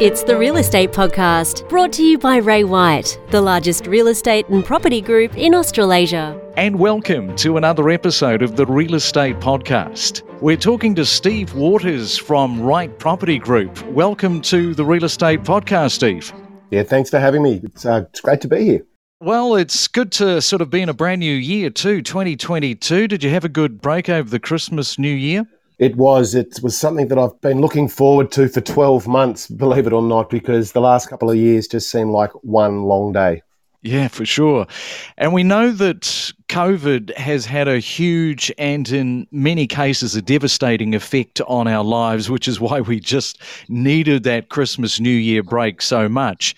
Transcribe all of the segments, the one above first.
It's the Real Estate Podcast, brought to you by Ray White, the largest real estate and property group in Australasia. And welcome to another episode of the Real Estate Podcast. We're talking to Steve Waters from Right Property Group. Welcome to the Real Estate Podcast, Steve. Yeah, thanks for having me. It's, uh, it's great to be here. Well, it's good to sort of be in a brand new year too, 2022. Did you have a good break over the Christmas New Year? It was. It was something that I've been looking forward to for 12 months, believe it or not, because the last couple of years just seemed like one long day. Yeah, for sure. And we know that COVID has had a huge and, in many cases, a devastating effect on our lives, which is why we just needed that Christmas New Year break so much.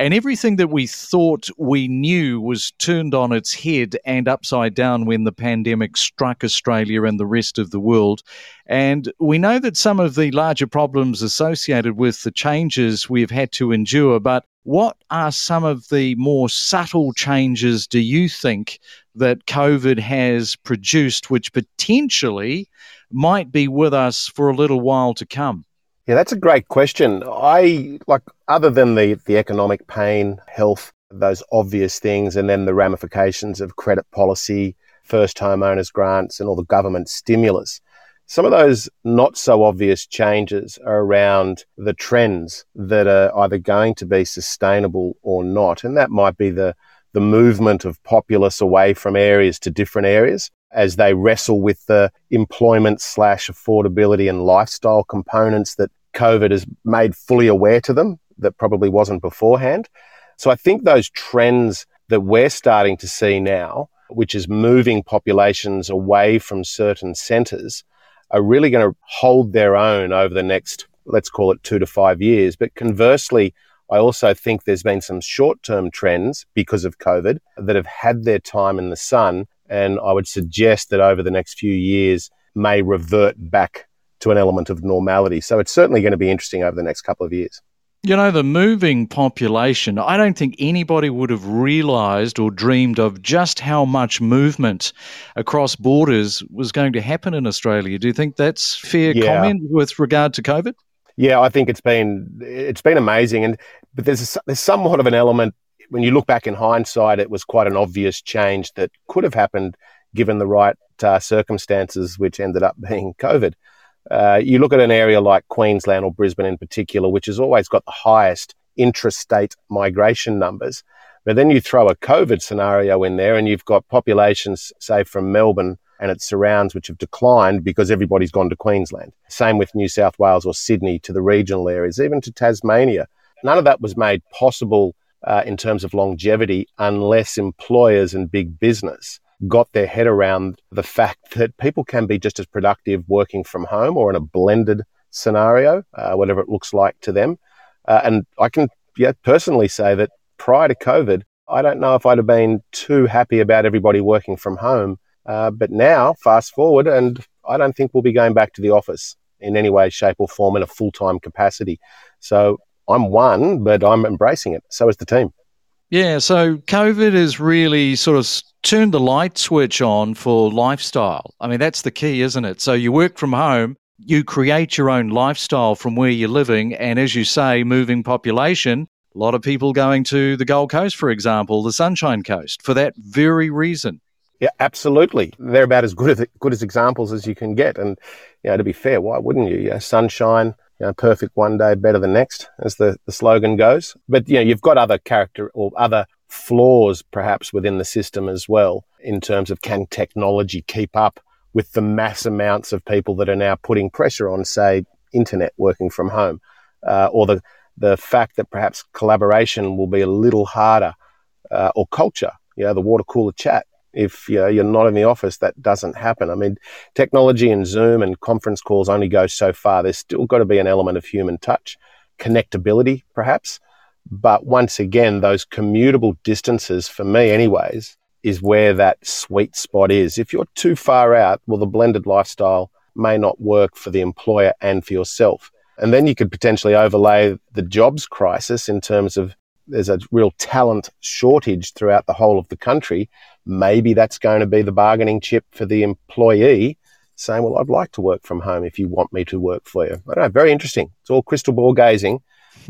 And everything that we thought we knew was turned on its head and upside down when the pandemic struck Australia and the rest of the world. And we know that some of the larger problems associated with the changes we've had to endure, but what are some of the more subtle changes, do you think, that COVID has produced, which potentially might be with us for a little while to come? Yeah, that's a great question. I like other than the the economic pain, health, those obvious things, and then the ramifications of credit policy, first homeowners grants, and all the government stimulus. Some of those not so obvious changes are around the trends that are either going to be sustainable or not, and that might be the the movement of populace away from areas to different areas as they wrestle with the employment slash affordability and lifestyle components that COVID has made fully aware to them that probably wasn't beforehand. So I think those trends that we're starting to see now, which is moving populations away from certain centres, are really going to hold their own over the next, let's call it two to five years. But conversely, I also think there's been some short term trends because of COVID that have had their time in the sun. And I would suggest that over the next few years may revert back to an element of normality. So it's certainly going to be interesting over the next couple of years. You know, the moving population, I don't think anybody would have realised or dreamed of just how much movement across borders was going to happen in Australia. Do you think that's fair yeah. comment with regard to COVID? Yeah, I think it's been it's been amazing, and but there's a, there's somewhat of an element when you look back in hindsight. It was quite an obvious change that could have happened given the right uh, circumstances, which ended up being COVID. Uh, you look at an area like Queensland or Brisbane in particular, which has always got the highest intrastate migration numbers. But then you throw a COVID scenario in there and you've got populations, say, from Melbourne and its surrounds, which have declined because everybody's gone to Queensland. Same with New South Wales or Sydney to the regional areas, even to Tasmania. None of that was made possible uh, in terms of longevity unless employers and big business got their head around the fact that people can be just as productive working from home or in a blended scenario, uh, whatever it looks like to them. Uh, and I can yeah, personally say that prior to COVID, I don't know if I'd have been too happy about everybody working from home. Uh, but now, fast forward, and I don't think we'll be going back to the office in any way, shape, or form in a full time capacity. So I'm one, but I'm embracing it. So is the team. Yeah, so COVID has really sort of turned the light switch on for lifestyle. I mean, that's the key, isn't it? So you work from home, you create your own lifestyle from where you're living, and as you say, moving population. A lot of people going to the Gold Coast, for example, the Sunshine Coast, for that very reason. Yeah, absolutely. They're about as good as good as examples as you can get. And you know, to be fair, why wouldn't you? you know, sunshine, you know, perfect one day, better than next, as the, the slogan goes. But you know, you've got other character or other flaws perhaps within the system as well in terms of can technology keep up with the mass amounts of people that are now putting pressure on, say, internet working from home, uh, or the the fact that perhaps collaboration will be a little harder, uh, or culture, you know, the water cooler chat if you know, you're not in the office, that doesn't happen. I mean, technology and Zoom and conference calls only go so far. There's still got to be an element of human touch, connectability, perhaps. But once again, those commutable distances, for me, anyways, is where that sweet spot is. If you're too far out, well, the blended lifestyle may not work for the employer and for yourself. And then you could potentially overlay the jobs crisis in terms of there's a real talent shortage throughout the whole of the country maybe that's going to be the bargaining chip for the employee saying, well, I'd like to work from home if you want me to work for you. I don't know, very interesting. It's all crystal ball gazing.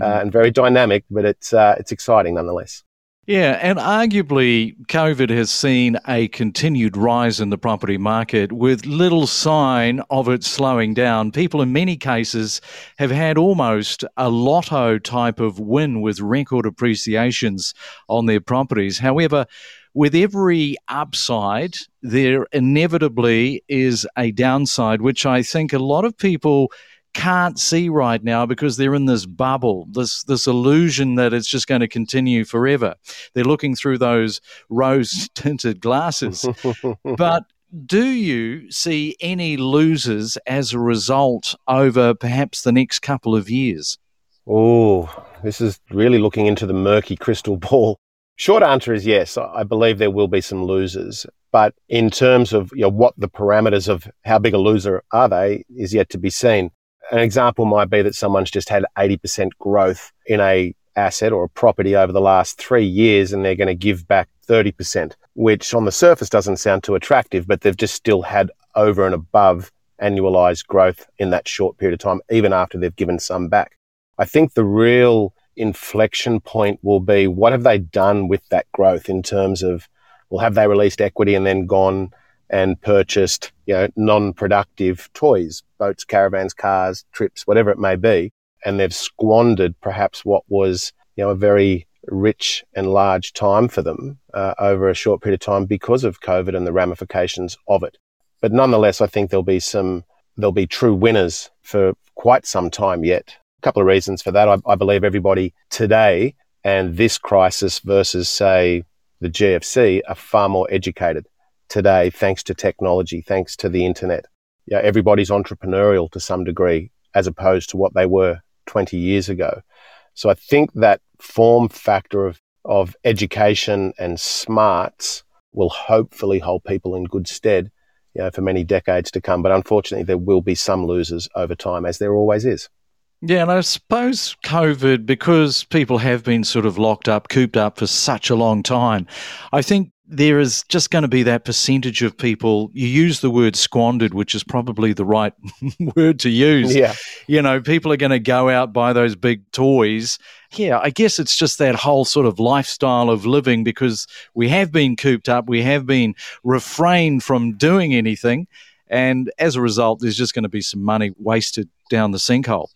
uh, mm. and very dynamic, but it's uh, it's exciting nonetheless. Yeah, and arguably, COVID has seen a continued rise in the property market with little sign of it slowing down. People, in many cases, have had almost a lotto type of win with record appreciations on their properties. However, with every upside, there inevitably is a downside, which I think a lot of people can't see right now because they're in this bubble, this this illusion that it's just going to continue forever. They're looking through those rose tinted glasses. but do you see any losers as a result over perhaps the next couple of years? Oh, this is really looking into the murky crystal ball. Short answer is yes. I believe there will be some losers. But in terms of you know, what the parameters of how big a loser are they is yet to be seen. An example might be that someone's just had 80% growth in a asset or a property over the last three years and they're going to give back 30%, which on the surface doesn't sound too attractive, but they've just still had over and above annualized growth in that short period of time, even after they've given some back. I think the real inflection point will be what have they done with that growth in terms of, well, have they released equity and then gone and purchased, you know, non-productive toys, boats, caravans, cars, trips, whatever it may be, and they've squandered perhaps what was, you know, a very rich and large time for them uh, over a short period of time because of COVID and the ramifications of it. But nonetheless, I think there'll be some, there'll be true winners for quite some time yet. Couple of reasons for that. I, I believe everybody today and this crisis versus, say, the GFC are far more educated today, thanks to technology, thanks to the internet. Yeah, everybody's entrepreneurial to some degree, as opposed to what they were 20 years ago. So I think that form factor of, of education and smarts will hopefully hold people in good stead, you know, for many decades to come. But unfortunately, there will be some losers over time, as there always is. Yeah, and I suppose COVID, because people have been sort of locked up, cooped up for such a long time, I think there is just going to be that percentage of people. You use the word squandered, which is probably the right word to use. Yeah. You know, people are going to go out, buy those big toys. Yeah, I guess it's just that whole sort of lifestyle of living because we have been cooped up, we have been refrained from doing anything. And as a result, there's just going to be some money wasted down the sinkhole.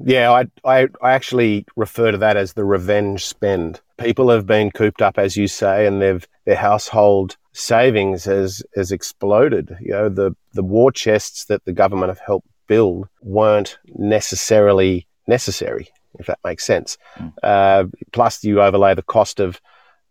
Yeah, I, I, I actually refer to that as the revenge spend. People have been cooped up, as you say, and they've their household savings has has exploded. You know, the the war chests that the government have helped build weren't necessarily necessary, if that makes sense. Mm. Uh, plus, you overlay the cost of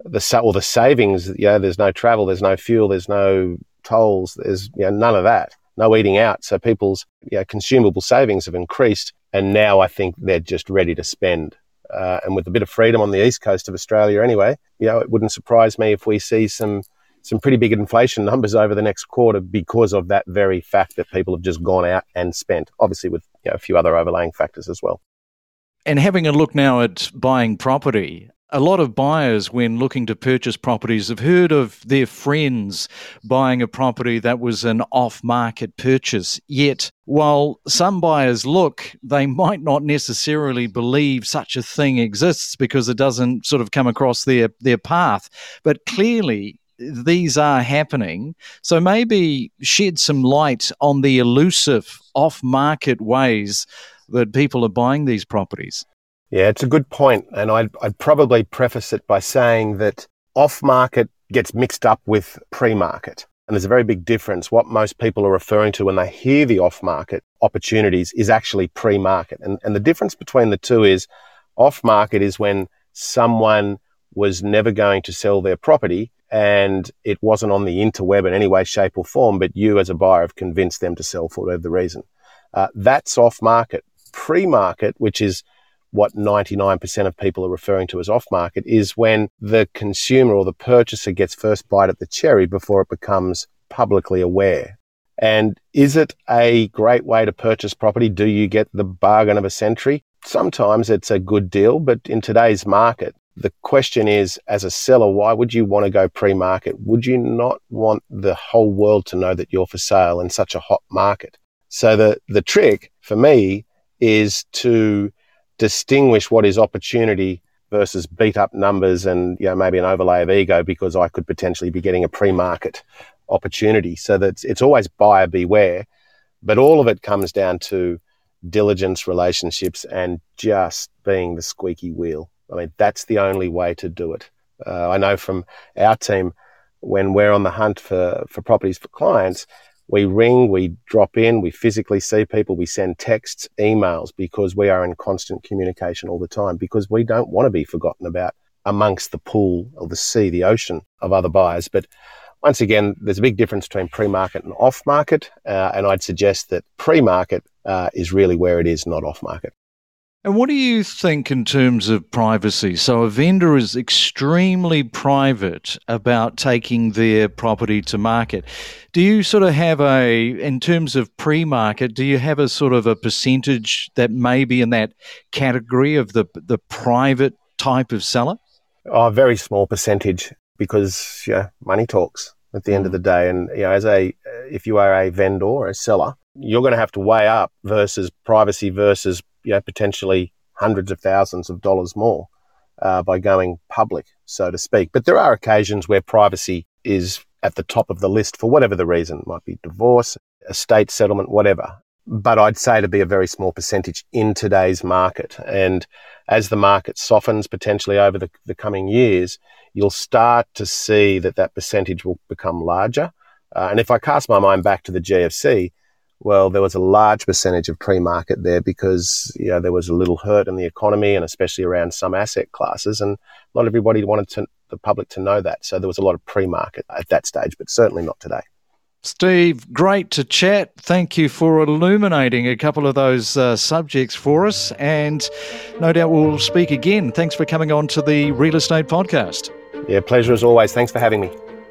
the or the savings. You know, there's no travel, there's no fuel, there's no tolls, there's you know, none of that. No eating out. So people's you know, consumable savings have increased and now I think they're just ready to spend. Uh, and with a bit of freedom on the east coast of Australia, anyway, you know, it wouldn't surprise me if we see some some pretty big inflation numbers over the next quarter because of that very fact that people have just gone out and spent. Obviously, with you know, a few other overlaying factors as well. And having a look now at buying property, a lot of buyers, when looking to purchase properties, have heard of their friends buying a property that was an off market purchase. Yet, while some buyers look, they might not necessarily believe such a thing exists because it doesn't sort of come across their, their path. But clearly, these are happening. So maybe shed some light on the elusive off market ways that people are buying these properties. Yeah, it's a good point, and I'd, I'd probably preface it by saying that off market gets mixed up with pre market. And there's a very big difference. What most people are referring to when they hear the off market opportunities is actually pre market. And, and the difference between the two is off market is when someone was never going to sell their property and it wasn't on the interweb in any way, shape, or form, but you as a buyer have convinced them to sell for whatever the reason. Uh, that's off market. Pre market, which is what 99% of people are referring to as off market is when the consumer or the purchaser gets first bite at the cherry before it becomes publicly aware. And is it a great way to purchase property? Do you get the bargain of a century? Sometimes it's a good deal, but in today's market, the question is, as a seller, why would you want to go pre market? Would you not want the whole world to know that you're for sale in such a hot market? So the, the trick for me is to distinguish what is opportunity versus beat up numbers and you know maybe an overlay of ego because I could potentially be getting a pre-market opportunity. So that it's always buyer beware, but all of it comes down to diligence, relationships, and just being the squeaky wheel. I mean, that's the only way to do it. Uh, I know from our team when we're on the hunt for, for properties for clients, we ring, we drop in, we physically see people, we send texts, emails because we are in constant communication all the time because we don't want to be forgotten about amongst the pool or the sea, the ocean of other buyers. But once again, there's a big difference between pre market and off market. Uh, and I'd suggest that pre market uh, is really where it is, not off market. And what do you think in terms of privacy? So, a vendor is extremely private about taking their property to market. Do you sort of have a, in terms of pre market, do you have a sort of a percentage that may be in that category of the, the private type of seller? Oh, a very small percentage because yeah, money talks at the end of mm. the day. And you know, as a if you are a vendor or a seller, you're going to have to weigh up versus privacy versus you know, potentially hundreds of thousands of dollars more uh, by going public, so to speak. But there are occasions where privacy is at the top of the list for whatever the reason. It might be divorce, estate settlement, whatever. But I'd say to be a very small percentage in today's market. And as the market softens potentially over the, the coming years, you'll start to see that that percentage will become larger. Uh, and if I cast my mind back to the GFC, well, there was a large percentage of pre-market there because you know, there was a little hurt in the economy and especially around some asset classes, and not everybody wanted to, the public to know that. So there was a lot of pre-market at that stage, but certainly not today. Steve, great to chat. Thank you for illuminating a couple of those uh, subjects for us, and no doubt we'll speak again. Thanks for coming on to the Real Estate Podcast. Yeah, pleasure as always. Thanks for having me.